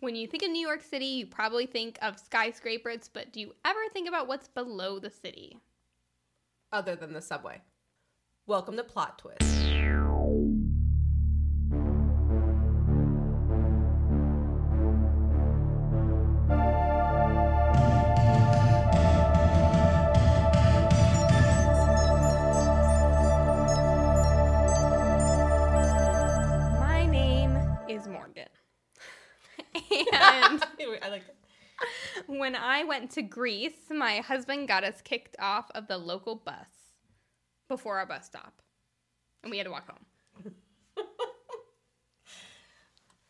When you think of New York City, you probably think of skyscrapers, but do you ever think about what's below the city? Other than the subway. Welcome to Plot Twist. And I like that. when I went to Greece, my husband got us kicked off of the local bus before our bus stop. And we had to walk home.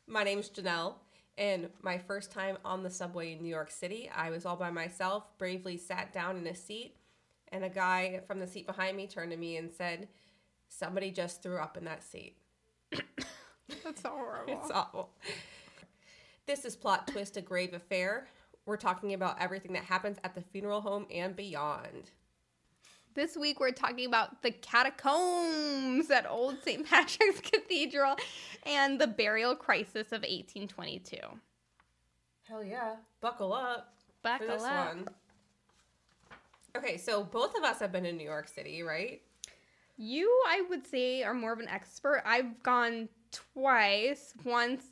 My name's Janelle, and my first time on the subway in New York City, I was all by myself, bravely sat down in a seat, and a guy from the seat behind me turned to me and said, Somebody just threw up in that seat. That's horrible. It's awful. This is Plot Twist, a grave affair. We're talking about everything that happens at the funeral home and beyond. This week we're talking about the catacombs at Old St. Patrick's Cathedral and the burial crisis of 1822. Hell yeah. Buckle up for Buckle this up. one. Okay, so both of us have been in New York City, right? You, I would say, are more of an expert. I've gone twice, once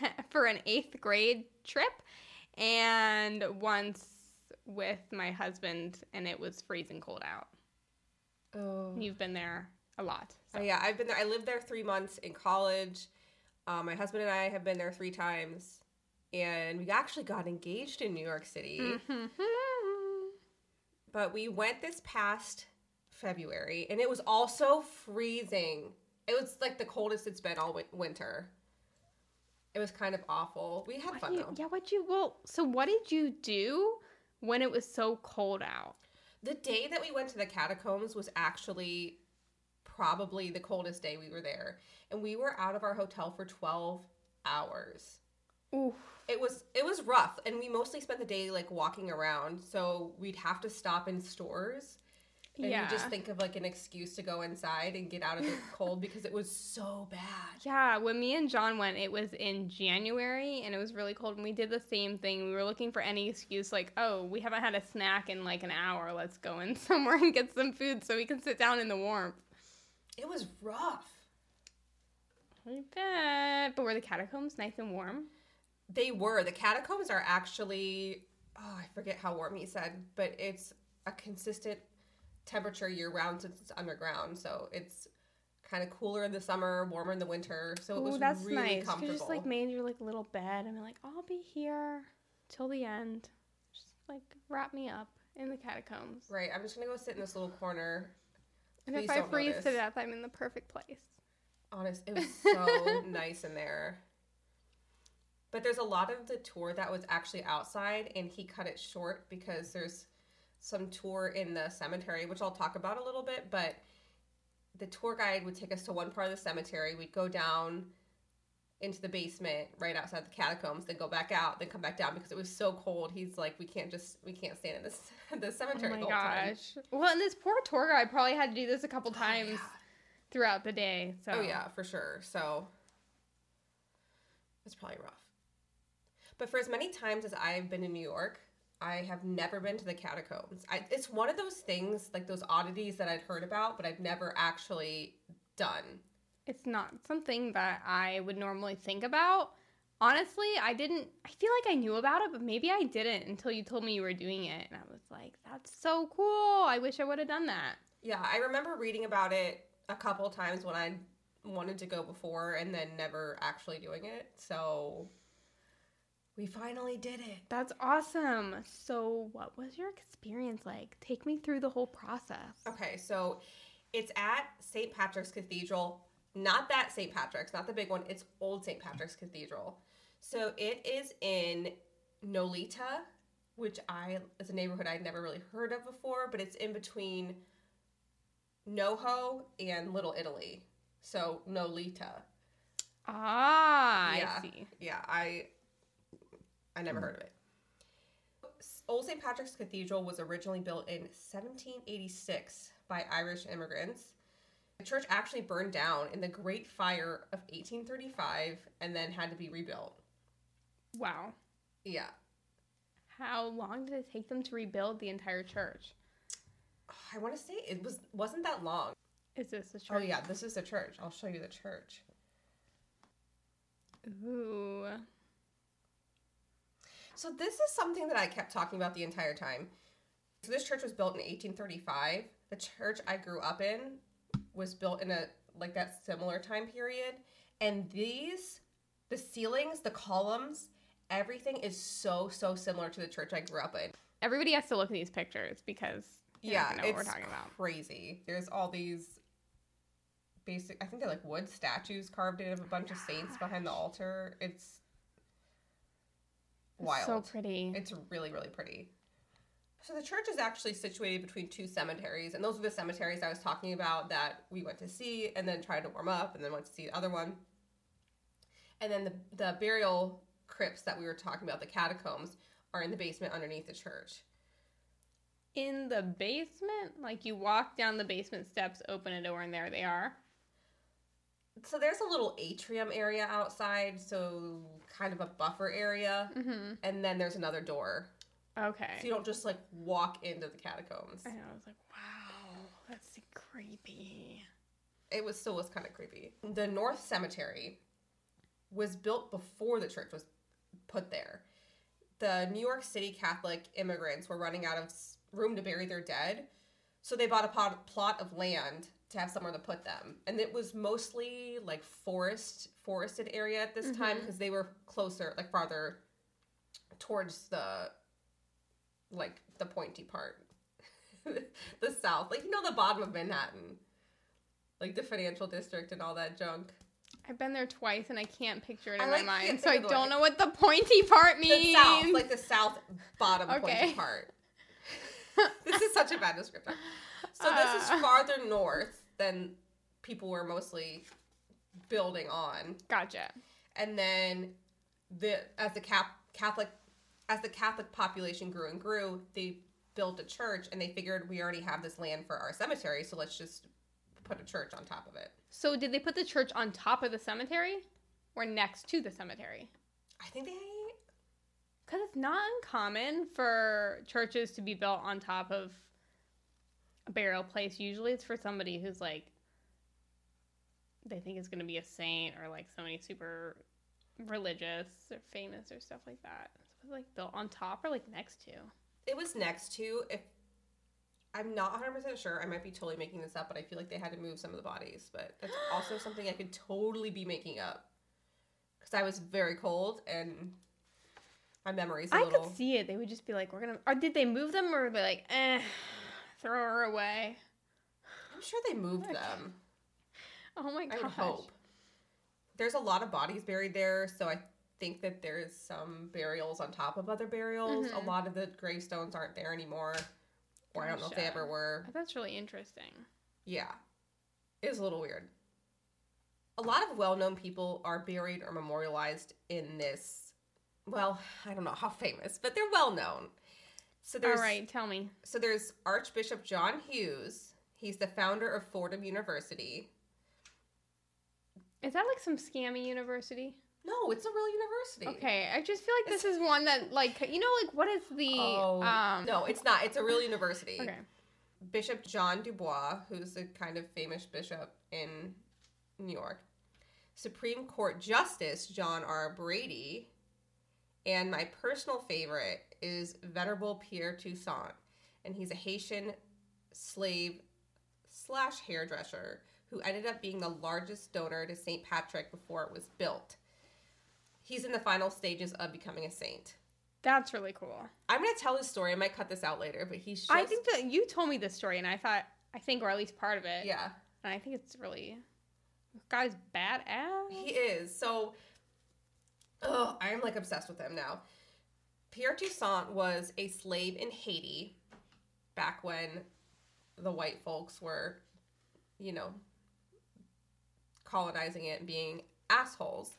for an eighth grade trip, and once with my husband, and it was freezing cold out. Oh. You've been there a lot. Oh, yeah, I've been there. I lived there three months in college. Um, my husband and I have been there three times, and we actually got engaged in New York City. Mhm. But we went this past February, and it was also freezing. It was like the coldest it's been all win- winter. It was kind of awful. We had What fun you- though. yeah, what you well? So what did you do when it was so cold out? The day that we went to the catacombs was actually probably the coldest day we were there, and we were out of our hotel for twelve hours. Ooh, It was it was rough, and we mostly spent the day like walking around. So we'd have to stop in stores, and yeah, we just think of like an excuse to go inside and get out of the cold because it was so bad. yeah. When me and John went, it was in January, and it was really cold. And we did the same thing. We were looking for any excuse, like, oh, we haven't had a snack in like an hour. Let's go in somewhere and get some food so we can sit down in the warmth. It was rough. I bet. But were the catacombs nice and warm? They were. The catacombs are actually oh, I forget how warm he said, but it's a consistent temperature year round since it's underground. So it's kind of cooler in the summer, warmer in the winter. So it Ooh, was that's really nice. comfortable. You just like made your like little bed and like, I'll be here till the end. Just like wrap me up in the catacombs. right. I'm just gonna go sit in this little corner. And Please if I freeze notice. to death, I'm in the perfect place. Honest, it was so nice in there. But there's a lot of the tour that was actually outside, and he cut it short because there's some tour in the cemetery, which I'll talk about a little bit. But the tour guide would take us to one part of the cemetery. We'd go down into the basement right outside the catacombs, then go back out, then come back down because it was so cold. He's like, we can't just we can't stand in this the cemetery. Oh my the whole time. gosh. Well, and this poor tour guide probably had to do this a couple Oh, times yeah. throughout the day. So Oh yeah, for sure. So it's probably rough. But for as many times as I've been in New York, I have never been to the catacombs. I, it's one of those things, like those oddities that I'd heard about, but I've never actually done. it's not something that I would normally think about. Honestly, I didn't. I feel like I knew about it, but maybe I didn't until you told me you were doing it, and I was like, "That's so cool! I wish I would have done that." Yeah, I remember reading about it a couple times when I wanted to go before and then never actually doing it. So we finally did it. That's awesome. So, what was your experience like? Take me through the whole process. Okay, so it's at St. Patrick's Cathedral. Not that St. Patrick's, not the big one. It's Old St. Patrick's Cathedral. So it is in Nolita, which I is a neighborhood I'd never really heard of before, but it's in between NoHo and Little Italy. So Nolita. Ah, Yeah. I see. Yeah, I I never hmm. heard of it. Old St. Patrick's Cathedral was originally built in 1786 by Irish immigrants. The church actually burned down in the Great Fire of 1835 and then had to be rebuilt. Wow. Yeah. How long did it take them to rebuild the entire church? I want to say it was wasn't that long. Is this the oh, church? Oh yeah, this is the church. I'll show you the church. Ooh. So this is something that I kept talking about the entire time. So this church was built in 1835. The church I grew up in was built in a like that similar time period, and these the ceilings, the columns, everything is so so similar to the church I grew up in. Everybody has to look at these pictures because yeah, know it's what we're talking about. crazy. There's all these basic. I think they're like wood statues carved in of a bunch of saints behind the altar. It's wild. So pretty. It's really, really pretty. So the church is actually situated between two cemeteries, and those are the cemeteries I was talking about that we went to see, and then tried to warm up, and then went to see the other one. And then the the burial crypts that we were talking about, the catacombs, are in the basement underneath the church. In the basement, like you walk down the basement steps, open a door, and there they are. So there's a little atrium area outside, so kind of a buffer area, Mm-hmm. and then there's another door, Okay. so you don't just like walk into the catacombs. I know. I was like, wow, that's creepy. it was still was kind of creepy. The North Cemetery was built before the church was put there. The New York City Catholic immigrants were running out of room to bury their dead, so they bought a pot, plot of land to have somewhere to put them. And it was mostly like forest, forested area at this time Mhm. because they were closer, like farther towards the like the pointy part. the south, like you know the bottom of Manhattan like the financial district and all that junk. I've been there twice and I can't picture it I, in like, my mind, so I don't way- know what the pointy part means. The south, like the south bottom pointy part. this is such a bad descriptor. So this is Uh. farther north than people were mostly building on, gotcha. and then the as the cap, Catholic as the Catholic population grew and grew, they built a church, and they figured we already have this land for our cemetery, so let's just put a church on top of it. So did they put the church on top of the cemetery, or next to the cemetery? I think they Because it's not uncommon for churches to be built on top of burial place. Usually it's for somebody who's like, they think is going to be a saint or like somebody super religious or famous or stuff like that. So it's like built on top or like next to. It was next to if I'm not 100% sure. I might be totally making this up, but I feel like they had to move some of the bodies, but that's also something I could totally be making up. Cuz I was very cold and my memory's a I little I could see it. They would just be like, we're to, or did they move them or were they like, eh, throw her away? I'm sure they moved them. Oh my god. I would hope. There's a lot of bodies buried there, so I think that there's some burials on top of other burials. Mhm. A lot of the gravestones aren't there anymore. Or I don't know if they ever were. That's really interesting. Yeah. It is a little weird. A lot of well known people are buried or memorialized in this. Well, I don't know how famous, but they're well known. So there's All right, tell me. so there's Archbishop John Hughes. He's the founder of Fordham University. Is that like some scammy university? No, it's a real university. Okay, I just feel like this is one that, like, you know, like what is the Oh, um? no, it's not. It's a real university. Okay. Bishop John Dubois, who's a kind of famous bishop in New York, Supreme Court Justice John R. Brady, and my personal favorite is Venerable Pierre Toussaint, and he's a Haitian slave slash hairdresser who ended up being the largest donor to St. Patrick before it was built. He's in the final stages of becoming a saint. That's really cool. I'm gonna tell his story. I might cut this out later, but he's just I think that you told me this story, and I thought, I think, or at least part of it. yeah. And I think it's really, this guy's badass. He is. So, oh, I'm like obsessed with him now. Pierre Toussaint was a slave in Haiti back when the white folks were, you know, colonizing it and being assholes.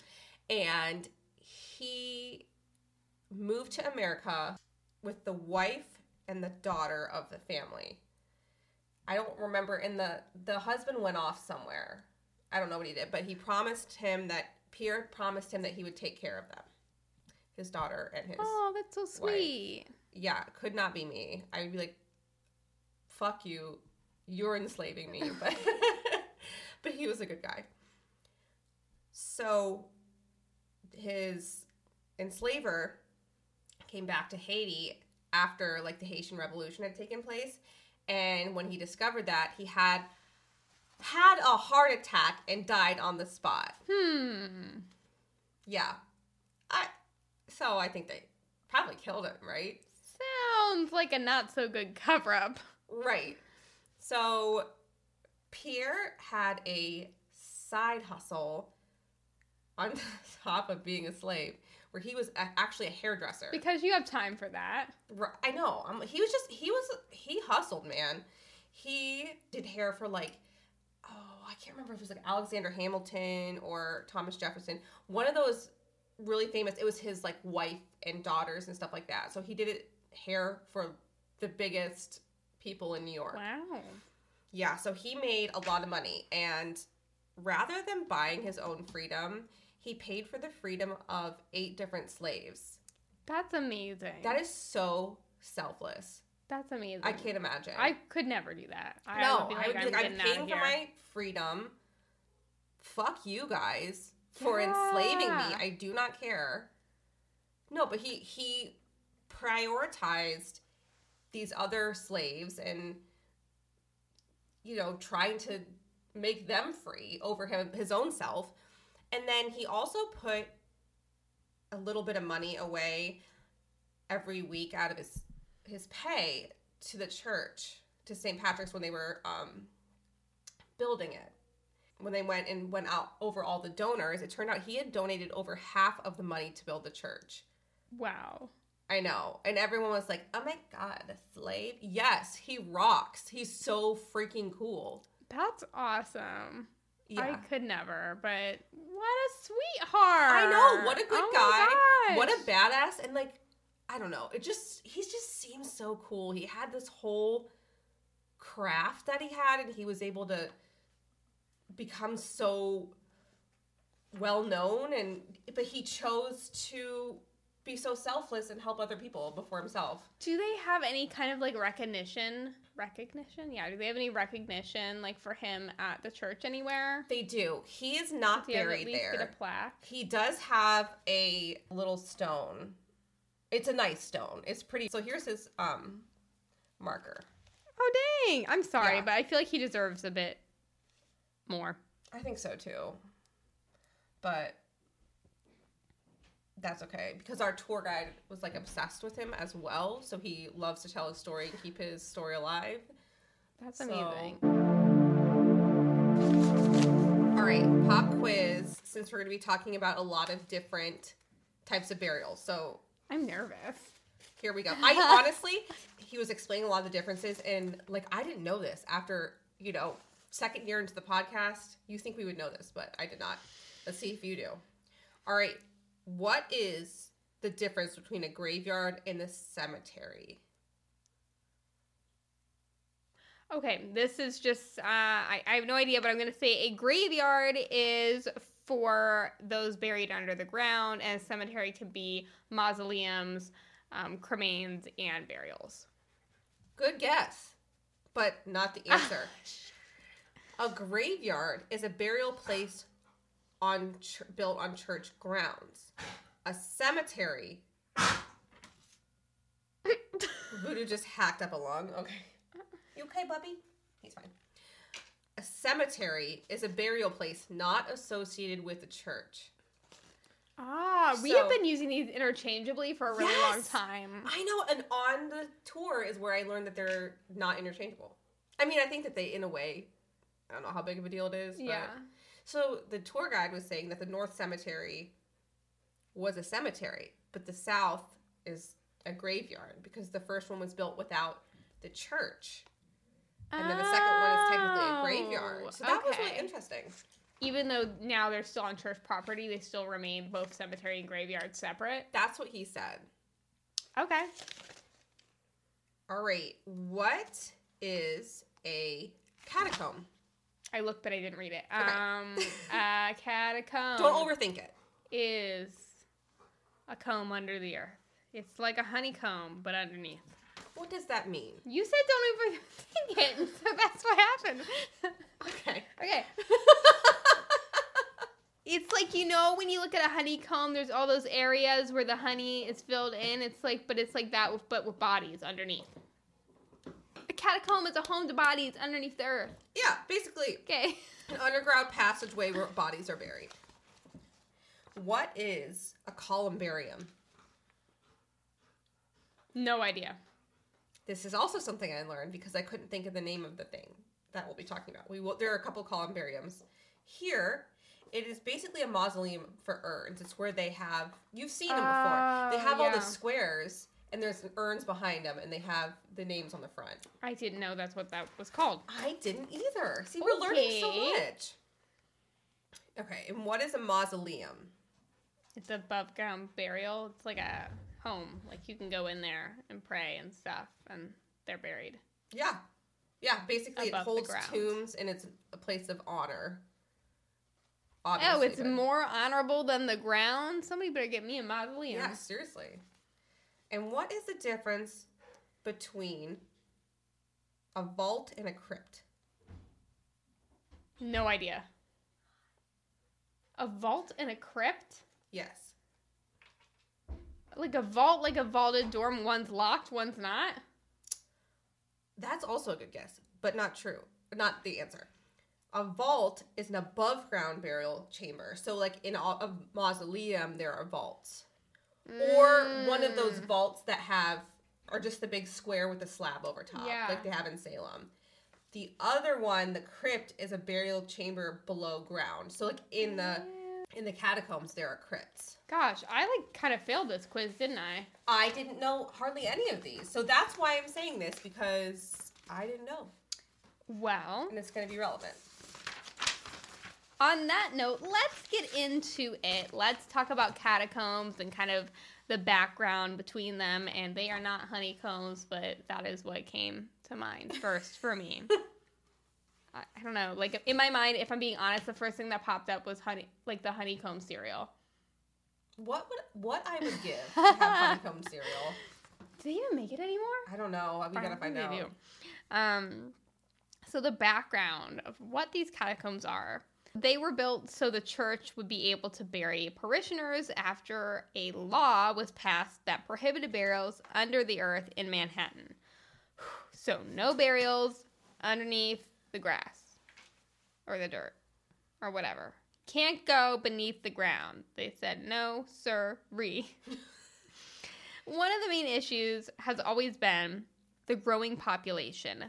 And he moved to America with the wife and the daughter of the family. I don't remember and the the husband went off somewhere. I don't know what he did, but he promised him that Pierre promised him that he would take care of them. his daughter and his. Oh, that's so sweet. Yeah, could not be me. I'd be like, fuck you. You're enslaving me. But, but he was a good guy. So his enslaver came back to Haiti after like the Haitian Revolution had taken place. And when he discovered that, he had had a heart attack and died on the spot. Hmm. Yeah. I so I think they probably killed him, right? Sounds like a not so good cover up. Right. So Pierre had a side hustle on top of being a slave where he was a- actually a hairdresser. Because you have time for that. I know. Um, he was just he was he hustled, man. He did hair for like oh, I can't remember if it was like Alexander Hamilton or Thomas Jefferson. One of those really famous. It was his like wife and daughters and stuff like that. So he did it hair for the biggest people in New York. Wow. Yeah, so he made a lot of money and rather than buying his own freedom, he paid for the freedom of eight different slaves. That's amazing. That is so selfless. That's amazing. I can't imagine. I could never do that. I no, would I would be like, I'm out paying for my freedom. Fuck you guys for enslaving me. I do not care. No, but he he prioritized these other slaves and you know trying to make them free over him his own self. And then he also put a little bit of money away every week out of his his pay to the church to St. Patrick's when they were um, building it. When they went and went out over all the donors, it turned out he had donated over half of the money to build the church. Wow. I know. And everyone was like, oh my God, a slave? Yes, he rocks. He's so freaking cool. That's awesome. Yeah. I could never, but what a sweetheart. I know. What a good Oh guy. What a badass. And like, I don't know. It just, he just seems so cool. He had this whole craft that he had, and he was able to become so well known. And, but he chose to be so selfless and help other people before himself. Do they have any kind of like recognition? Recognition? Yeah. Do they have any recognition like for him at the church anywhere? They do. He is not Do you have buried at least there. get a plaque? He does have a little stone. It's a nice stone. It's pretty. So here's his um marker. Oh dang! I'm sorry, Yeah. but I feel like he deserves a bit more. I think so too. But that's okay because our tour guide was like obsessed with him as well. So he loves to tell his story and keep his story alive. That's So- amazing. All right, pop quiz. Since we're going to be talking about a lot of different types of burials, so I'm nervous. Here we go. I honestly, he was explaining a lot of the differences, and like I didn't know this after you know second year into the podcast. You think we would know this, but I did not. Let's see if you do. All right, what is the difference between a graveyard and a cemetery? Okay, this is just, uh, I, I have no idea, but I'm going to say a graveyard is for those buried under the ground, and a cemetery can be mausoleums, um, cremains, and burials. Good guess, but not the answer. a graveyard is a burial place on ch- built on church grounds. A cemetery. Voodoo just hacked up a lung. Okay. You okay, Bubby? He's fine. A cemetery is a burial place not associated with the church. Ah, we So- have been using these interchangeably for a really long time. I know, and on the tour is where I learned that they're not interchangeable. I mean, I think that they, in a way, I don't know how big of a deal it is. But... Yeah. So the tour guide was saying that the North Cemetery was a cemetery, but the South is a graveyard because the first one was built without the church. And then the second one is technically a graveyard. So that was really Oh, interesting. Even though now they're still on church property, they still remain both cemetery and graveyard separate. That's what he said. Okay. All right. What is a catacomb? I looked, but I didn't read it. Okay. Um, a catacomb Don't overthink it. is a comb under the earth. It's like a honeycomb, but underneath. What does that mean? You said don't overthink it, so that's what happened. Okay. okay. It's like you know when you look at a honeycomb, there's all those areas where the honey is filled in. It's like, but it's like that, with, but with bodies underneath. A catacomb is a home to bodies underneath the earth. Yeah, basically Okay. an underground passageway where bodies are buried. What is a columbarium? No idea. This is also something I learned because I couldn't think of the name of the thing that we'll be talking about. We will. There are a couple columbariums. Here, it is basically a mausoleum for urns. It's where they have. You've seen them before. They Oh, have all yeah. the squares, and there's urns behind them, and they have the names on the front. I didn't know that's what that was called. I didn't either. See, we're learning so much. Okay, and what is a mausoleum? It's above ground burial. It's like a home. Like you can go in there and pray and stuff, and they're buried. Yeah. Yeah, basically it holds tombs and it's a place of honor. Oh, it's but- more honorable than the ground. Somebody better get me a mausoleum. Yeah, seriously. And what is the difference between a vault and a crypt? No idea. A vault and a crypt? Yes. Like a vault, like a vaulted dorm. One's locked, one's not. That's also a good guess, but not true. Not the answer. A vault is an above ground burial chamber. So, like in a mausoleum, there are vaults. Or one of those Mm. vaults that have, are just the big square with a slab over top, Yeah. like they have in Salem. The other one, the crypt, is a burial chamber below ground. So, like in the in the catacombs, there are crypts. Gosh, I like kind of failed this quiz, didn't I? I didn't know hardly any of these, so that's why I'm saying this because I didn't know, Well, and it's going to be relevant. on that note, let's get into it. Let's talk about catacombs and kind of the background between them. And they are not honeycombs, but that is what came to mind first for me. I, I don't know. Like in my mind, if I'm being honest, the first thing that popped up was honey, like the honeycomb cereal. What would what I would give to have honeycomb cereal? Do they even make it anymore? I don't know. We gotta find out. do. Um, so the background of what these catacombs are. They were built so the church would be able to bury parishioners after a law was passed that prohibited burials under the earth in Manhattan. So no burials underneath the grass or the dirt or whatever. Can't go beneath the ground. They said no, sir, re. One of the main issues has always been the growing population.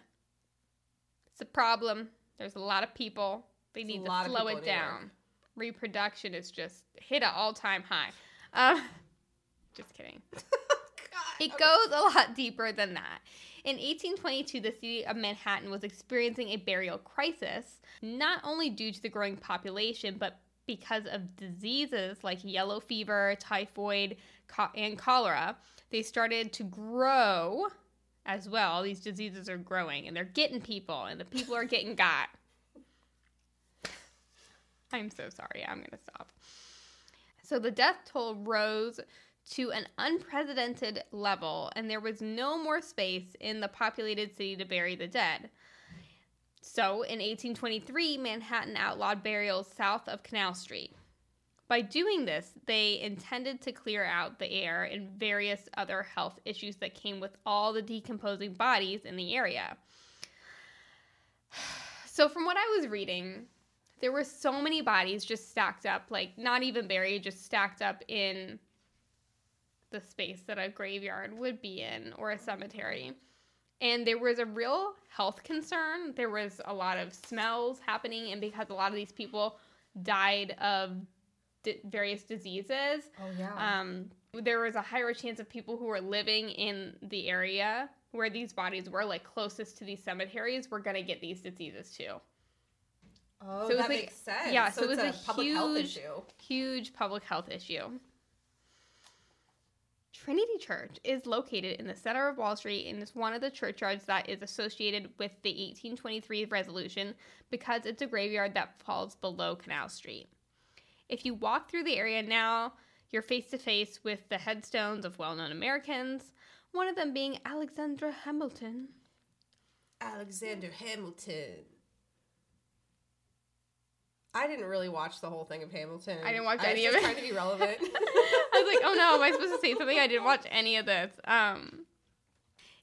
It's a problem. There's a lot of people. They There's need to slow it down. Reproduction is just hit an all time high. Uh, just kidding. It goes a lot deeper than that. In 1822, the city of Manhattan was experiencing a burial crisis, not only due to the growing population, but because of diseases like yellow fever, typhoid, co- and cholera. They started to grow as well. These diseases are growing and they're getting people, and the people are getting got. I'm so sorry. I'm going to stop. So the death toll rose to an unprecedented level, and there was no more space in the populated city to bury the dead. So in 1823, Manhattan outlawed burials south of Canal Street. By doing this, they intended to clear out the air and various other health issues that came with all the decomposing bodies in the area. So, from what I was reading, there were so many bodies just stacked up, like not even buried, just stacked up in the space that a graveyard would be in or a cemetery. And there was a real health concern. There was a lot of smells happening, and because a lot of these people died of di- various diseases, Oh yeah. um, there was a higher chance of people who were living in the area where these bodies were, like closest to these cemeteries, were going to get these diseases too. oh, so it was that like- makes sense. yeah, so, so it it's was a, a public health huge- issue. Huge public health issue. Trinity Church is located in the center of Wall Street and is one of the churchyards that is associated with the 1823 resolution because it's a graveyard that falls below Canal Street. If you walk through the area now, You're face to face with the headstones of well known Americans, one of them being Alexandra Hamilton. Alexander Hamilton. I didn't really watch the whole thing of Hamilton. I didn't watch I was any of just it. Trying to be relevant. I was like, oh no, am I supposed to say something? I didn't watch any of this. Um,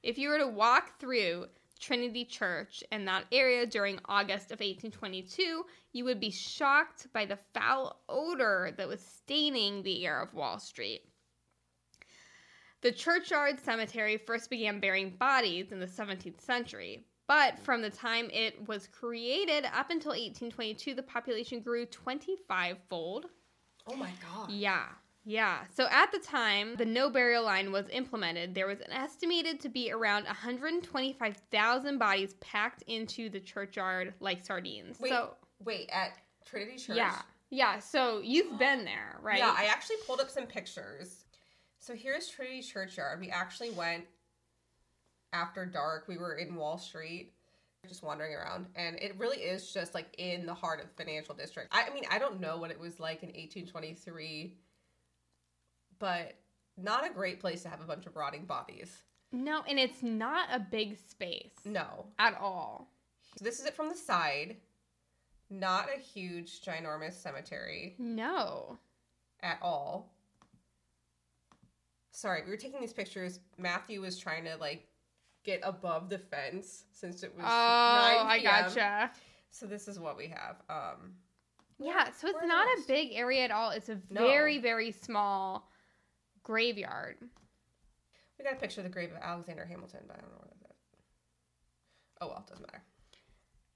if you were to walk through Trinity Church in that area during August of 1822, you would be shocked by the foul odor that was staining the air of Wall Street. The churchyard cemetery first began burying bodies in the 17th century, but from the time it was created up until 1822, the population grew 25 fold. oh my god. Yeah. Yeah. So at the time the no burial line was implemented, there was an estimated to be around 125,000 bodies packed into the churchyard like sardines. Wait, so wait, at Trinity Church? yeah. Yeah, so you've been there, right? Yeah, I actually pulled up some pictures. So here's Trinity Churchyard. We actually went after dark. We were in Wall Street, just wandering around, and it really is just like in the heart of the financial district. I, I mean, I don't know what it was like in 1823, but not a great place to have a bunch of rotting bodies. no, and it's not a big space No. at all. So this is it from the side. Not a huge, ginormous cemetery No. at all. Sorry, we were taking these pictures. Matthew was trying to like get above the fence since it was. Oh, 9 I gotcha. So this is what we have. Um, Yeah, so it's where not a big area at all. It's a No. very, very small graveyard. we got a picture of the grave of Alexander Hamilton, but I don't know where that is. Oh well, it doesn't matter.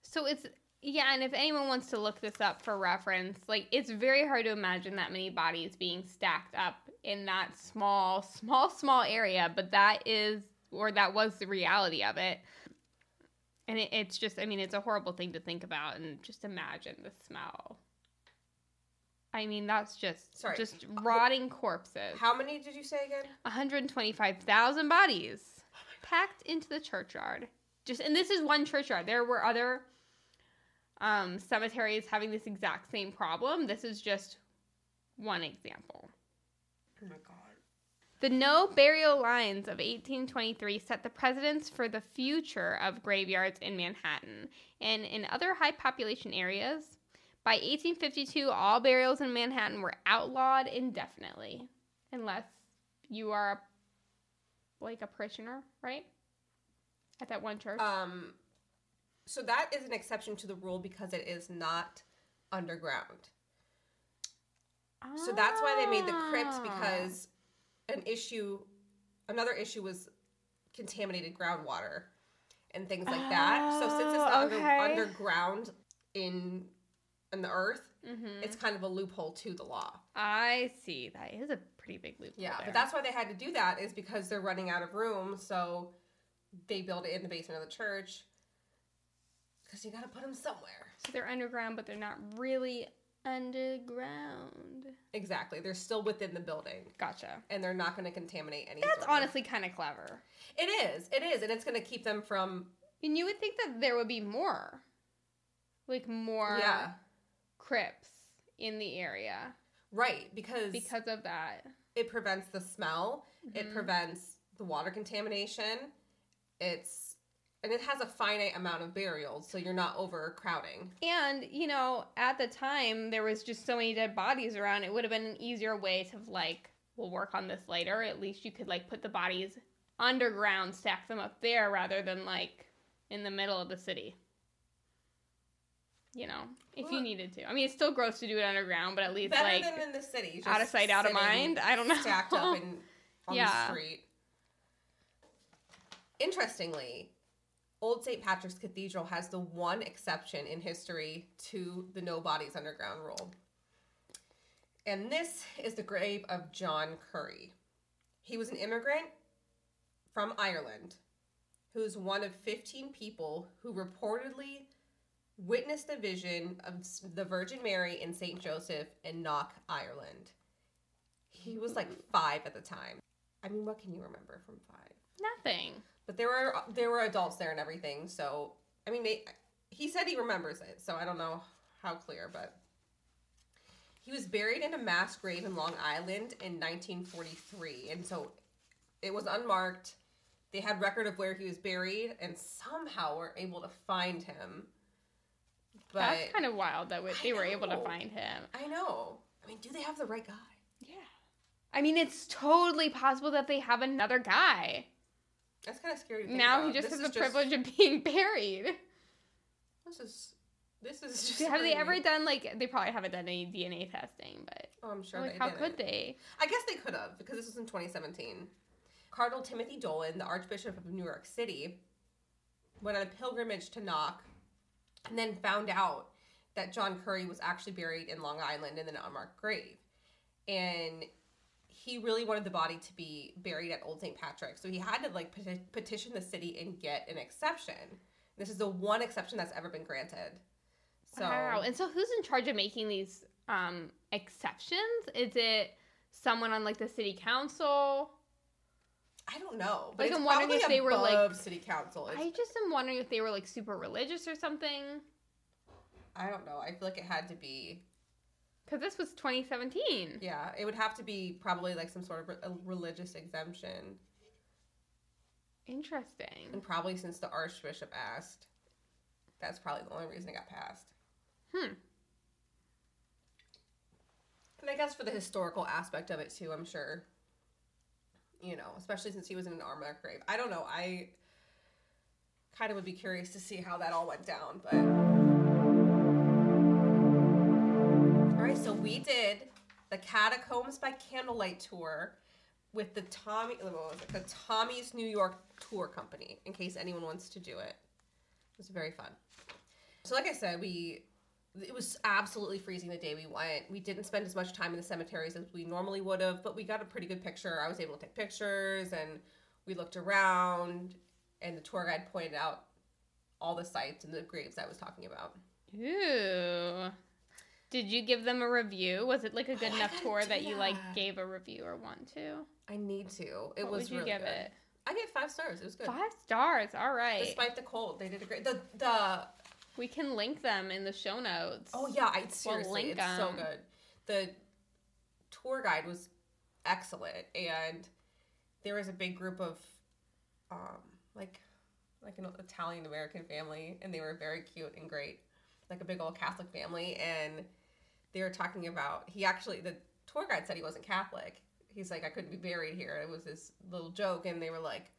So it's yeah, and if anyone wants to look this up for reference, like it's very hard to imagine that many bodies being stacked up in that small, small, small area, but that is or that was the reality of it. And it, it's just, I mean, it's a horrible thing to think about, and just imagine the smell. I mean, that's just Sorry. just rotting corpses. How many did you say again? 125,000 bodies packed into the churchyard. Just and this is one churchyard. There were other um, cemeteries having this exact same problem. This is just one example. The no burial lines of 1823 set the precedence for the future of graveyards in Manhattan and in other high population areas. By 1852, all burials in Manhattan were outlawed indefinitely, unless you are a, like a parishioner, right? At that one church. Um, so that is an exception to the rule because it is not underground. So that's why they made the crypt Ah. because an issue, another issue was contaminated groundwater and things like that. So since it's not Oh, under, underground in in the earth, Mhm. it's kind of a loophole to the law. I see. That is a pretty big loophole. Yeah, there. but that's why they had to do that is because they're running out of room. So they built it in the basement of the church because you got to put them somewhere. So they're underground, but they're not really underground. Exactly, they're still within the building, Gotcha. and they're not going to contaminate anything. That's honestly kind of clever. It is. It is, and it's going to keep them from. And you would think that there would be more, like more Yeah. crypts in the area Right, because because of that. it prevents the smell. It Mhm. prevents the water contamination. It's and it has a finite amount of burials, so you're not overcrowding. And you know, at the time there was just so many dead bodies around. It would have been an easier way to like, we'll work on this later. At least you could like put the bodies underground, stack them up there rather than like in the middle of the city. You know, if you needed to. I mean, it's still gross to do it underground, but at least Better like than in the city. out of sight, out of mind. I don't know. Stacked up in, on Yeah. the street. Interestingly, Old St. Patrick's Cathedral has the one exception in history to the no bodies underground rule. And this is the grave of John Curry. He was an immigrant from Ireland who's one of 15 people who reportedly witnessed a vision of the Virgin Mary and St. Joseph in Knock, Ireland. He was like five at the time. I mean, what can you remember from five? nothing. But there were there were adults there and everything. So I mean, they, he said he remembers it. So I don't know how clear, but He was buried in a mass grave in Long Island in 1943, and so it was unmarked. They had record of where he was buried, and somehow were able to find him. But That's kind of wild that they were able to find him. I know. I mean, do they have the right guy? Yeah. I mean, it's totally possible that they have another guy. That's kind of scary. Now about. he just This has the privilege of being buried. This is. This is just. have they ever done like they probably haven't done any DNA testing, but Oh, I'm sure like how did could they? I guess they could have because this was in 2017. Cardinal Timothy Dolan, the Archbishop of New York City, went on a pilgrimage to Knock and then found out that John Curry was actually buried in Long Island in an unmarked grave. And he really wanted the body to be buried at Old St. Patrick. So he had to like peti- petition the city and get an exception. This is the one exception that's ever been granted. So Wow. And so who's in charge of making these um exceptions? Is it someone on like the city council? I don't know. But Like, I'm wondering if they were, like- city council. It's I just am wondering if they were like super religious or something. I don't know. I feel like it had to be, Because this was 2017. yeah, it would have to be probably like some sort of re- religious exemption. Interesting. And probably since the archbishop asked, that's probably the only reason it got passed. Hmm. And I guess for the historical aspect of it too, I'm sure, you know, especially since he was in an unmarked grave. I don't know. I kind of would be curious to see how that all went down, but. So we did the Catacombs by Candlelight tour with the Tommy, it? The Tommy's New York Tour Company. In case anyone wants to do it, it was very fun. So, like I said, we it was absolutely freezing the day we went. We didn't spend as much time in the cemeteries as we normally would have, but we got a pretty good picture. I was able to take pictures, and we looked around, and the tour guide pointed out all the sites and the graves I was talking about. Ooh. Did you give them a review? Was it like a good Oh, enough tour do that you like gave a review or want to? I need to. It what was would you really give good. it? I gave five stars. It was good. Five stars. All right. Despite the cold, they did a great. The the we can link them in the show notes. oh yeah, I seriously, link it's so 'em. good. The tour guide was excellent, and there was a big group of um like like an Italian American family, and they were very cute and great, like a big old Catholic family, and they were talking about he actually the tour guide said he wasn't Catholic. He's like I couldn't be buried here. It was this little joke, and they were like.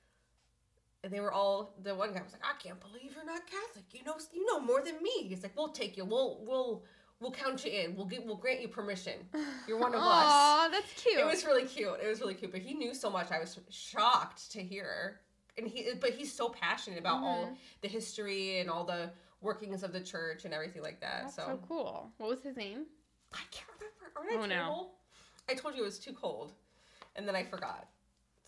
And they were all the one guy was like, I can't believe you're not Catholic. You know, you know more than me. He's like, we'll take you. We'll we'll we'll count you in. We'll give we'll grant you permission. You're one of us. Aw, that's cute. It was really cute. It was really cute. But he knew so much. I was shocked to hear. And he, but he's so passionate about all Mhm. the history and all the workings of the church and everything like that. That's so, so cool. What was his name? I can't remember. Aren't I Oh, no. I told you it was too cold, and then I forgot.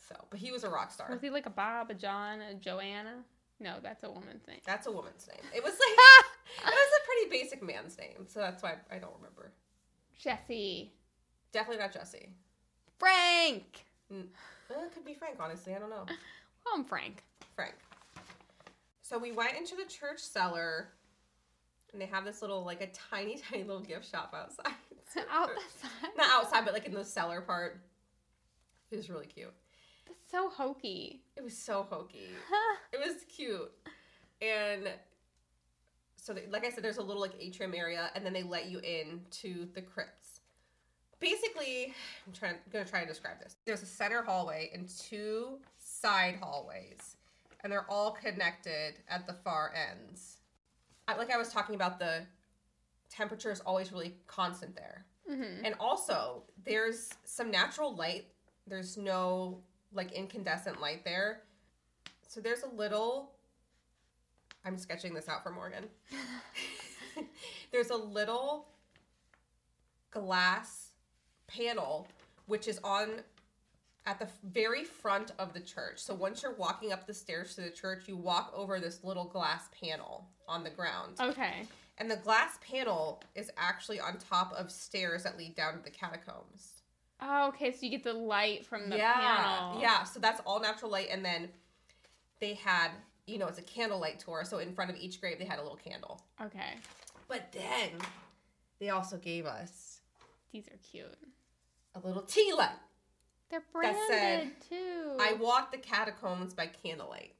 So, but he was a rock star. Was he like a Bob, a John, a Joanna? No, that's a woman's name. That's a woman's name. It was like it was a pretty basic man's name, so that's why I don't remember. Jesse. Definitely not Jesse. Frank. Uh, it could be Frank, honestly. I don't know. I'm Frank. Frank. So we went into the church cellar, and they have this little, like a tiny, tiny little gift shop outside. Out the side. Not outside, but like in the cellar part. It was really cute. That's so hokey. It was so hokey. It was cute. And so, they, like I said, there's a little like atrium area, and then they let you in to the crypts. Basically, I'm trying gonna try to describe this. There's a center hallway and two side hallways, and they're all connected at the far ends. I, like I was talking about, the temperature is always really constant there. hmm And also, there's some natural light. There's no like incandescent light there. So there's a little. I'm sketching this out for Morgan. there's a little glass panel which is on at the very front of the church. So once you're walking up the stairs to the church, you walk over this little glass panel on the ground. Okay. And the glass panel is actually on top of stairs that lead down to the catacombs. Oh, okay. So you get the light from the panel. yeah. panel. Yeah. So that's all natural light. And then they had, you know, it's a candlelight tour. So in front of each grave, they had a little candle. Okay. But then they also gave us These are cute. A little tea light. They're That branded said, too. I walked the catacombs by candlelight.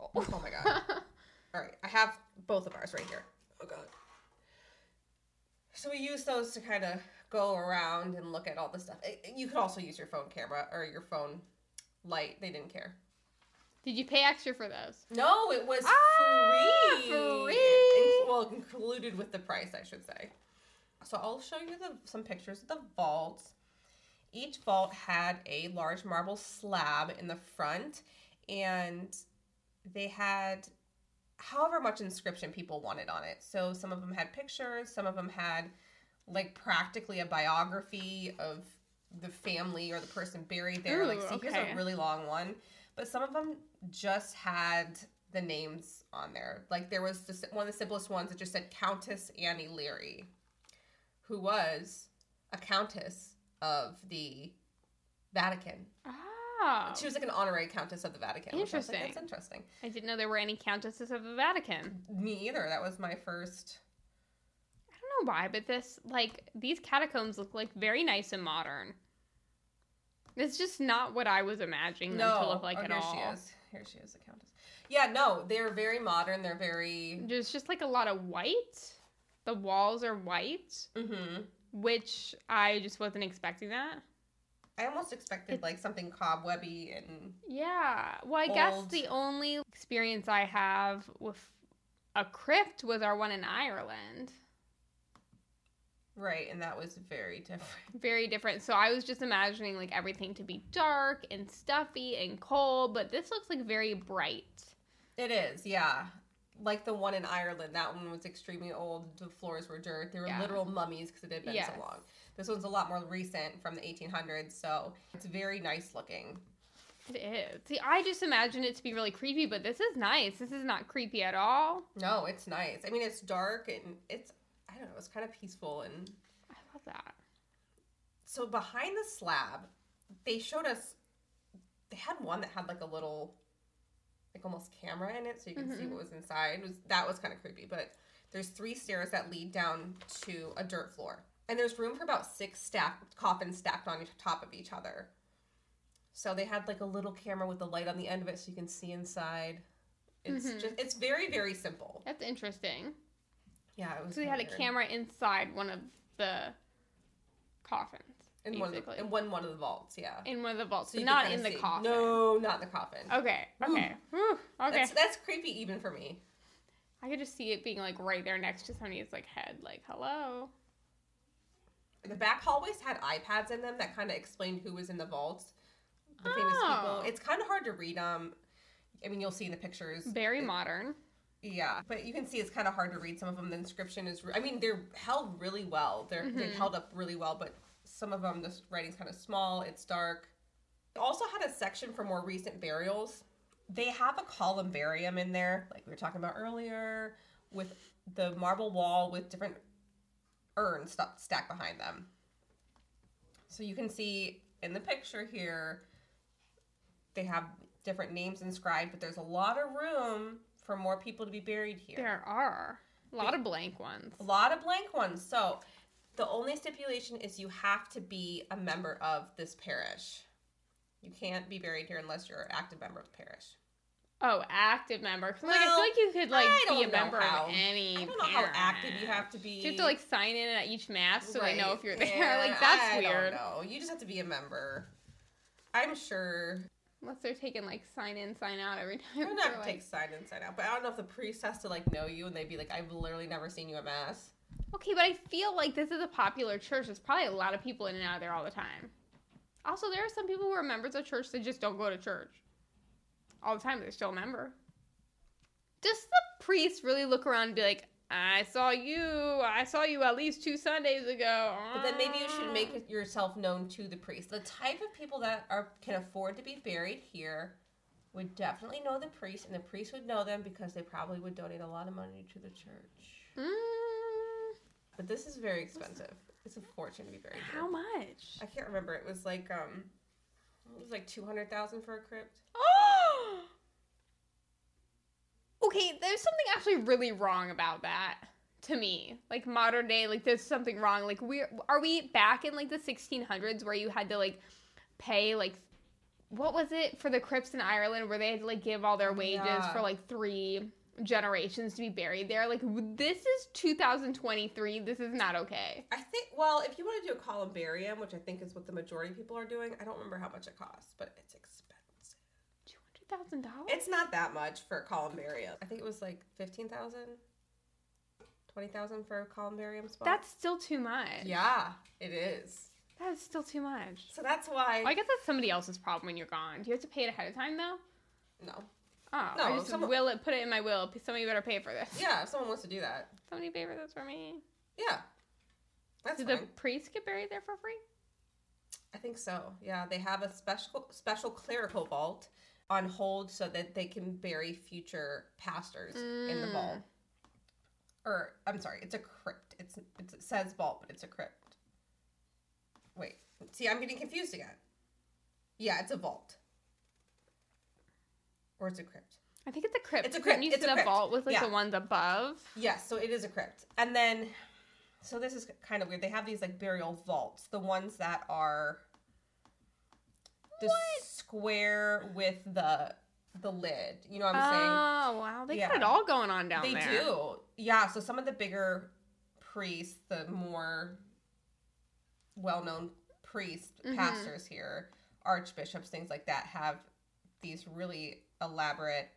Oh my god. All right, I have both of ours right here. Oh god. So we use those to kind of go around and look at all the stuff. Eh, You could also use your phone camera or your phone light. They didn't care. Did you pay extra for those? No, it was Ah, free. free. Well, included with the price, I should say. So I'll show you the, some pictures of the vaults. Each vault had a large marble slab in the front, and they had however much inscription people wanted on it. So some of them had pictures, some of them had like practically a biography of the family or the person buried there. like, Ooh, see, here's a really long one, but some of them just had the names on there. Like there was this, one of the simplest ones that just said Countess Annie Leary, who was a countess of the Vatican. Oh. She was like an honorary countess of the Vatican. which I was like, Interesting. That's interesting. I didn't know there were any countesses of the Vatican. Me either. That was my first. I don't know why, but this like these catacombs look like very nice and modern. It's just not what I was imagining them to look like oh, at here all. she is. Here she is, the countess. Yeah, no, they're very modern. They're very. There's just like a lot of white. The walls are white, hmm which I just wasn't expecting that. I almost expected It's- like something cobwebby and Yeah. Well, I guess the only experience I have with a crypt was our one in Ireland. right, and that was very different. Very different. So I was just imagining like everything to be dark and stuffy and cold, but this looks like very bright. It is, yeah. Like the one in Ireland, that one was extremely old. The floors were dirt. They were Yeah. literal mummies because it had been Yes. so long. This one's a lot more recent from the 1800s, so it's very nice looking. It is. See, I just imagined it to be really creepy, but this is nice. This is not creepy at all. No, it's nice. I mean, it's dark and it's I don't know, it's kind of peaceful and I love that. so behind the slab, they showed us they had one that had like a little like almost camera in it so you can see Mhm. what was inside. It was that was kind of creepy, but there's three stairs that lead down to a dirt floor. And there's room for about six stacked coffins stacked on top of each other. So they had like a little camera with the light on the end of it so you can see inside. It's Mhm. just it's very very simple. That's interesting. Yeah, it was So they had a camera inside one of the coffins, in one of the, in one one of the vaults, yeah. in one of the vaults, So not in the see. coffin. No, not in the coffin. Okay. Okay. Whew, okay. That's that's creepy even for me. I could just see it being like right there next to somebody's like head, like hello. The back hallways had iPads in them that kind of explained who was in the vaults. The famous Oh. people. It's kind of hard to read them. I mean, you'll see in the pictures. Very It- modern. Yeah, but you can see it's kind of hard to read some of them. The inscription is. re- I mean, they're held really well. They're they Mhm. held up really well, but some of them the writing's kind of small. It's dark. They also had a section for more recent burials. They have a columbarium in there, like we were talking about earlier, with the marble wall with different urns st- stacked behind them. So you can see in the picture here, they have different names inscribed, but there's a lot of room for more people to be buried here. There are a lot of blank ones. A lot of blank ones. So the only stipulation is you have to be a member of this parish. You can't be buried here unless you're an active member of the parish. Oh, active member. 'Cause, like I feel like you could like be a member how- of any. I don't know how active you have to be. You have to like sign in at each mass so they know if you're there? Yeah, like that's I weird. Don't. You just have to be a member. I'm sure Unless they're taking like sign in, sign out every time. I'm not like- take sign in, sign out, but I don't know if the priest has to like know you and they'd be like, I've literally never seen you at mass. Okay, but I feel like this is a popular church. There's probably a lot of people in and out of there all the time. Also, there are some people who are members of church that just don't go to church all the time. They're still a member. Does the priest really look around and be like, "I saw you. I saw you at least two Sundays ago." But then maybe you should Ah. make yourself known to the priest. The type of people that are can afford to be buried here would definitely know the priest, and the priest would know them because they probably would donate a lot of money to the church. Mm, But this is very expensive. It's a fortune to be buried here. how much? I can't remember. It was like um, it was like two hundred thousand for a crypt. Oh. okay, there's something actually really wrong about that. to me. Like modern day, like there's something wrong. Like we are we back in like the 1600s where you had to like pay like what was it for the crypts in Ireland where they had to like give all their wages Yeah. for like three generations to be buried there? Like this is 2023. This is not okay. I think. Well, if you want to do a columbarium, which I think is what the majority of people are doing, I don't remember how much it costs, but it's expensive. Two hundred thousand dollars. It's not that much for a columbarium. I think it was like fifteen thousand, twenty thousand for a columbarium spot. That's still too much. yeah, it is. That is still too much. So that's why. Well, I guess that's somebody else's problem when you're gone. Do you have to pay it ahead of time though? no. Oh, No, I just someone- will it. Put it in my will. Somebody better pay for this. Yeah, if someone wants to do that, Somebody pay for this for me. yeah, that's Did fine. the priest get buried there for free? I think so. Yeah, they have a special special clerical vault on hold so that they can bury future pastors in the Mm. vault. Or I'm sorry, it's a crypt. It's, it's it says vault, but it's a crypt. Wait, see, I'm getting confused again. Yeah, it's a vault. Or it's a crypt. I think it's a crypt. It's a crypt, You it's see a the crypt. vault with like Yeah. the ones above. Yes, so it is a crypt. And then, so this is kind of weird. They have these like burial vaults, the ones that are the square with the the lid. You know what I'm saying? Oh wow, they got it all going on down they there. They do. Yeah, so some of the bigger priests, the more well-known priests, Mhm. pastors here, archbishops, things like that have these really elaborate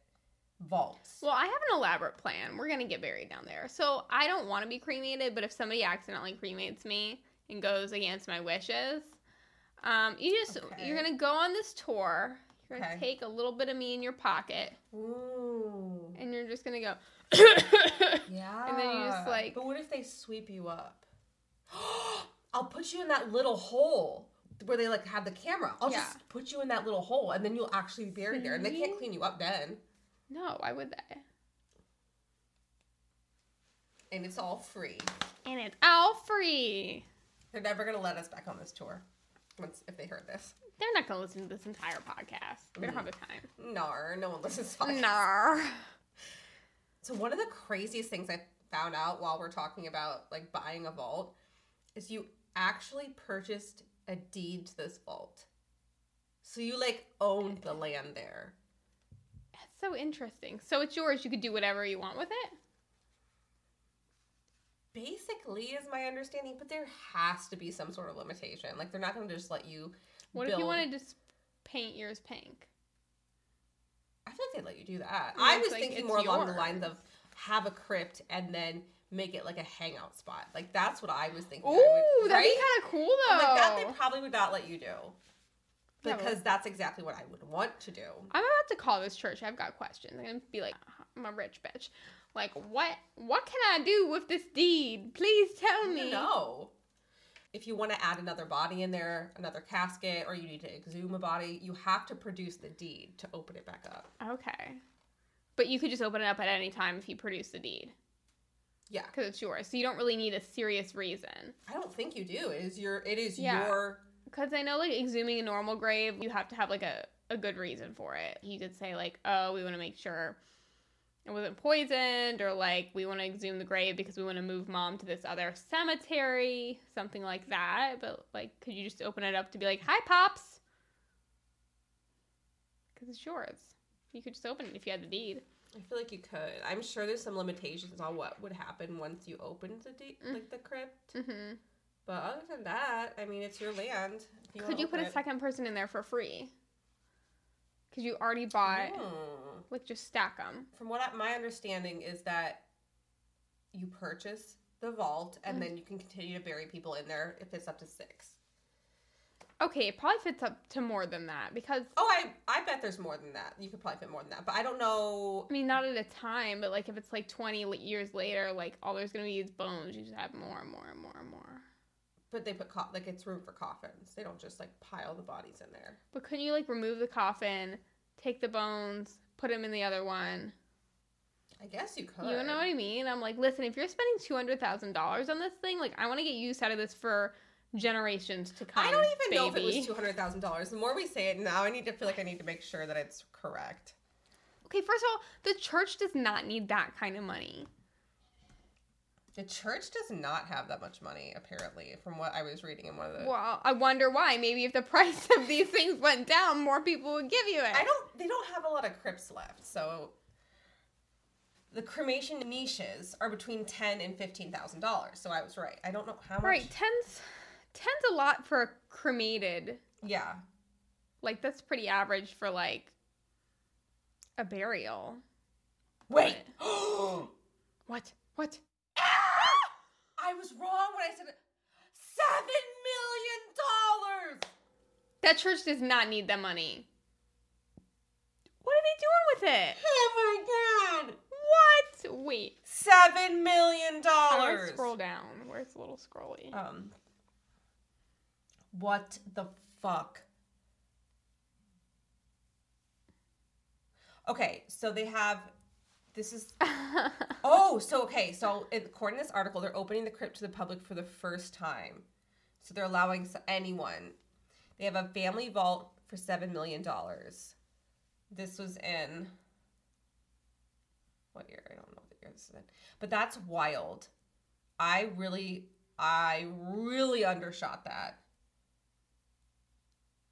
vaults. Well, I have an elaborate plan. We're gonna get buried down there, so I don't want to be cremated. But if somebody accidentally cremates me and goes against my wishes, um, you just Okay. you're gonna go on this tour. You're gonna Okay. take a little bit of me in your pocket, Ooh. and you're just gonna go. Yeah. And then you just, like- But what if they sweep you up? I'll put you in that little hole where they like have the camera. I'll Yeah. just put you in that little hole and then you'll actually be buried there. And they can't clean you up then. no, why would they? And it's all free. And it's all free. They're never gonna let us back on this tour. Once if they heard this. They're not gonna listen to this entire podcast. They don't have the time. Nar, no one listens to podcasts. Nar. So one of the craziest things I found out while we're talking about like buying a vault is you actually purchased a deed to this vault. So you like owned the land there. That's so interesting. So it's yours. You could do whatever you want with it. Basically, is my understanding, but there has to be some sort of limitation. Like they're not going to just let you. What if you wanted to s- paint yours pink? I feel like they'd let you do that. I was like, thinking it's more along the yours. lines of have a crypt and then make it like a hangout spot. Like that's what I was thinking. Ooh, would, that'd be kind of cool though. I'm like that they probably would not let you do. Because that's exactly what I would want to do. I'm about to call this church. I've got questions. I'm gonna be like, I'm a rich bitch. Like, what? What can I do with this deed? Please tell me. No. If you want to add another body in there, another casket, or you need to exhume a body, you have to produce the deed to open it back up. Okay. But you could just open it up at any time if you produce the deed Yeah. because it's yours. So you don't really need a serious reason. I don't think you do. It is your it is Yeah. your Because I know, like, exhuming a normal grave, you have to have, like, a, a good reason for it. You could say, like, oh, we want to make sure it wasn't poisoned, or, like, we want to exhume the grave because we want to move mom to this other cemetery, something like that. But, like, could you just open it up to be like, hi, Pops? Because it's yours. You could just open it if you had the deed. I feel like you could. I'm sure there's some limitations on what would happen once you opened the deed, Mm. like the crypt. hmm But other than that, I mean, it's your land. You Could you put open a second person in there for free? Because you already bought, Hmm. like, just stack them. From what I, my understanding is that you purchase the vault and Mm. then you can continue to bury people in there if it's up to six. Okay, it probably fits up to more than that because Oh, I I bet there's more than that. You could probably fit more than that, but I don't know. I mean, not at a time, but like if it's like 20 years later, like all there's gonna be is bones. You just have more and more and more and more. But they put co- like it's room for coffins. They don't just like pile the bodies in there. But couldn't you like remove the coffin, take the bones, put them in the other one? I guess you could. You know what I mean? I'm like, listen, if you're spending two hundred thousand dollars on this thing, like I want to get use out of this for generations to come. I don't even know if it was two hundred thousand dollars. The more we say it now, I need to feel like I need to make sure that it's correct. Okay, first of all, the church does not need that kind of money. The church does not have that much money, apparently, from what I was reading in one of the. Well, I wonder why. Maybe if the price of these things went down, more people would give you it. I don't. They don't have a lot of crypts left, so the cremation niches are between ten and fifteen thousand dollars. So I was right. I don't know how much. Right, tens, tens a lot for a cremated. Yeah. Like that's pretty average for like a burial. Wait. What? What? I was wrong when I said it. seven million dollars. That church does not need that money. What are they doing with it? Oh my god. What? Wait. Seven million How do I dollars. scroll down? Where's the little scrolly? Um. What the fuck? Okay, so they have. This is Oh, so okay, so according to this article, they're opening the crypt to the public for the first time. So they're allowing anyone. They have a family vault for seven million dollars. This was in what year? I don't know what year this is in, but that's wild. I really, I really undershot that.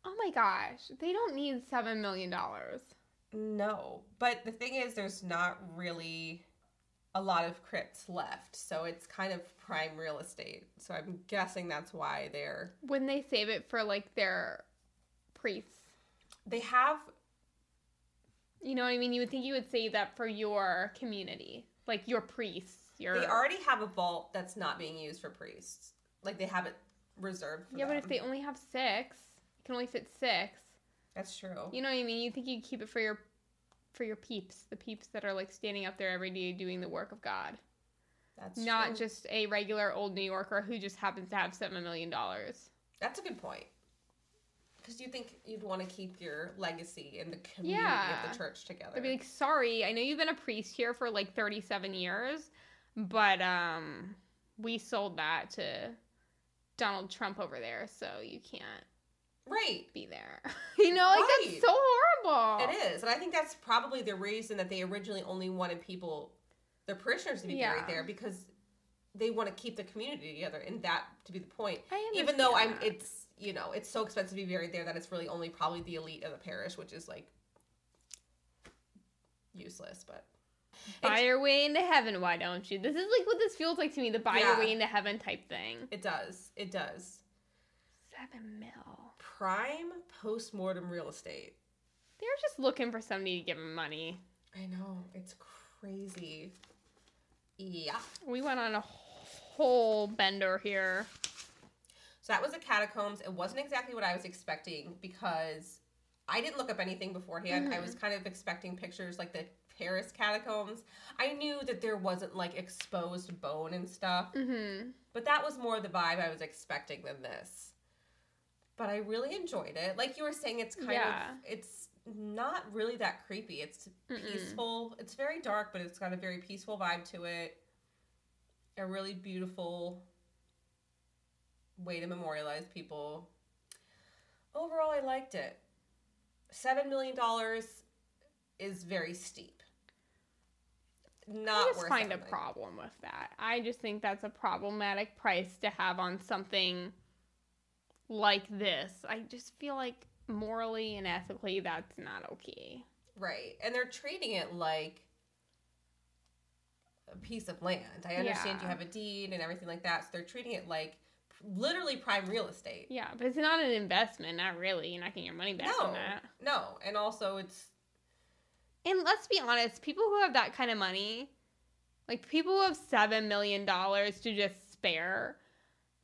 Oh my gosh, they don't need seven million dollars. No, but the thing is, there's not really a lot of crypts left, so it's kind of prime real estate. So I'm guessing that's why they're Wouldn't they save it for like their priests? they have You know what I mean? You would think you would save that for your community, like your priests. Your they already have a vault that's not being used for priests. Like they have it reserved for yeah, but if they only have six, can only fit six. That's true. You know what I mean? You think you'd keep it for your for your peeps, the peeps that are like standing up there every day doing the work of God, That's not true. just a regular old New Yorker who just happens to have seven million dollars. That's a good point. Because you think you'd want to keep your legacy in the community Yeah. of the church together. I'd be like, sorry, I know you've been a priest here for like thirty-seven years, but um, we sold that to Donald Trump over there, so you can't right. be there. you know, like Right. that's so horrible. It is, and I think that's probably the reason that they originally only wanted people, the parishioners, to be Yeah. buried there because they want to keep the community together, and that to be the point. Even though I'm, it's you know, it's so expensive to be buried there that it's really only probably the elite of the parish, which is like useless. But buy your way into heaven. Why don't you? This is like what this feels like to me. The buy your way into heaven type thing. it does, it does. Seven mil. Prime post mortem real estate. They're just looking for somebody to give them money. I know it's crazy. Yeah. We went on a whole bender here. So that was the catacombs. It wasn't exactly what I was expecting because I didn't look up anything beforehand. I was kind of expecting pictures like the Paris catacombs. I knew that there wasn't like exposed bone and stuff, Mm-hmm. but that was more the vibe I was expecting than this. But I really enjoyed it. Like you were saying, it's kind Yeah. of it's not really that creepy. It's Mm-mm. peaceful. It's very dark, but it's got a very peaceful vibe to it. A really beautiful way to memorialize people. Overall, I liked it. Seven million dollars is very steep. Not I just find a problem with that. I just think that's a problematic price to have on something like this. I just feel like morally and ethically that's not okay. Right. And they're treating it like a piece of land. I understand you have a deed and everything like that. So they're treating it like literally prime real estate. Yeah, but it's not an investment, not really. You're not getting your money back no. that. No. And also it's And let's be honest, people who have that kind of money, like people who have seven million dollars to just spare,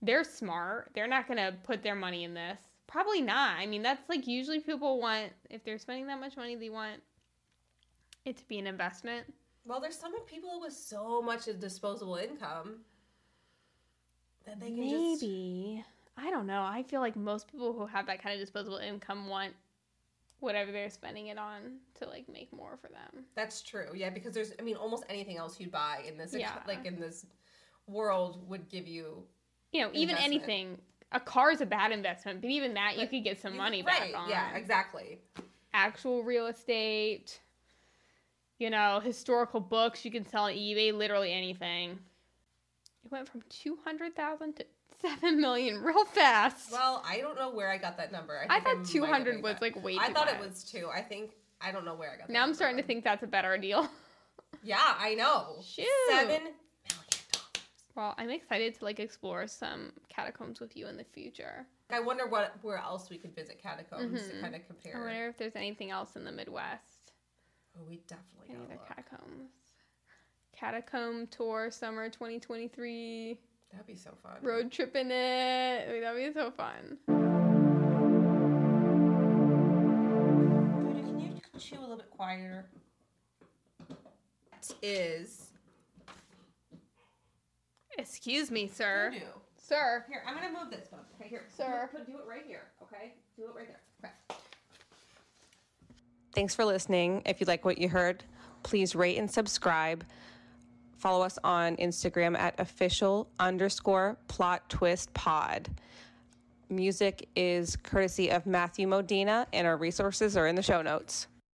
they're smart. They're not gonna put their money in this. Probably not. I mean, that's like usually people want if they're spending that much money, they want it to be an investment. well, there's some people with so much disposable income that they can just Maybe. I don't know. I feel like most people who have that kind of disposable income want whatever they're spending it on to like make more for them. That's true. Yeah, because there's I mean almost anything else you'd buy in this Yeah. like in this world would give you You know, even Investment. anything. A car is a bad investment, but even that you could get some money right, back on. Yeah, exactly. Actual real estate, you know, historical books you can sell on eBay, literally anything. It went from 200,000 to 7 million real fast. Well, I don't know where I got that number. I think thought might 200 was that. like way I thought it was two. I think I don't know where I got. That now I'm starting to think that's a better deal. Yeah, I know. Shoot. Seven million dollars. Well, I'm excited to like explore some catacombs with you in the future. I wonder what where else we could visit catacombs to Mhm. kind of compare. I wonder if there's anything else in the Midwest. Oh, we definitely Any other look. catacombs? Catacomb tour summer 2023. That'd be so fun. Road trip in it. That'd be so fun. Can you chew a little bit quieter? It is Excuse me, sir. voodoo. Sir. Here, I'm gonna move this one. Okay, here, Sir. Do, do it right here. Okay, do it right there. Okay. Thanks for listening. If you like what you heard, please rate and subscribe. Follow us on Instagram at official underscore plot twist pod. Music is courtesy of Matthew Modena, and our resources are in the show notes.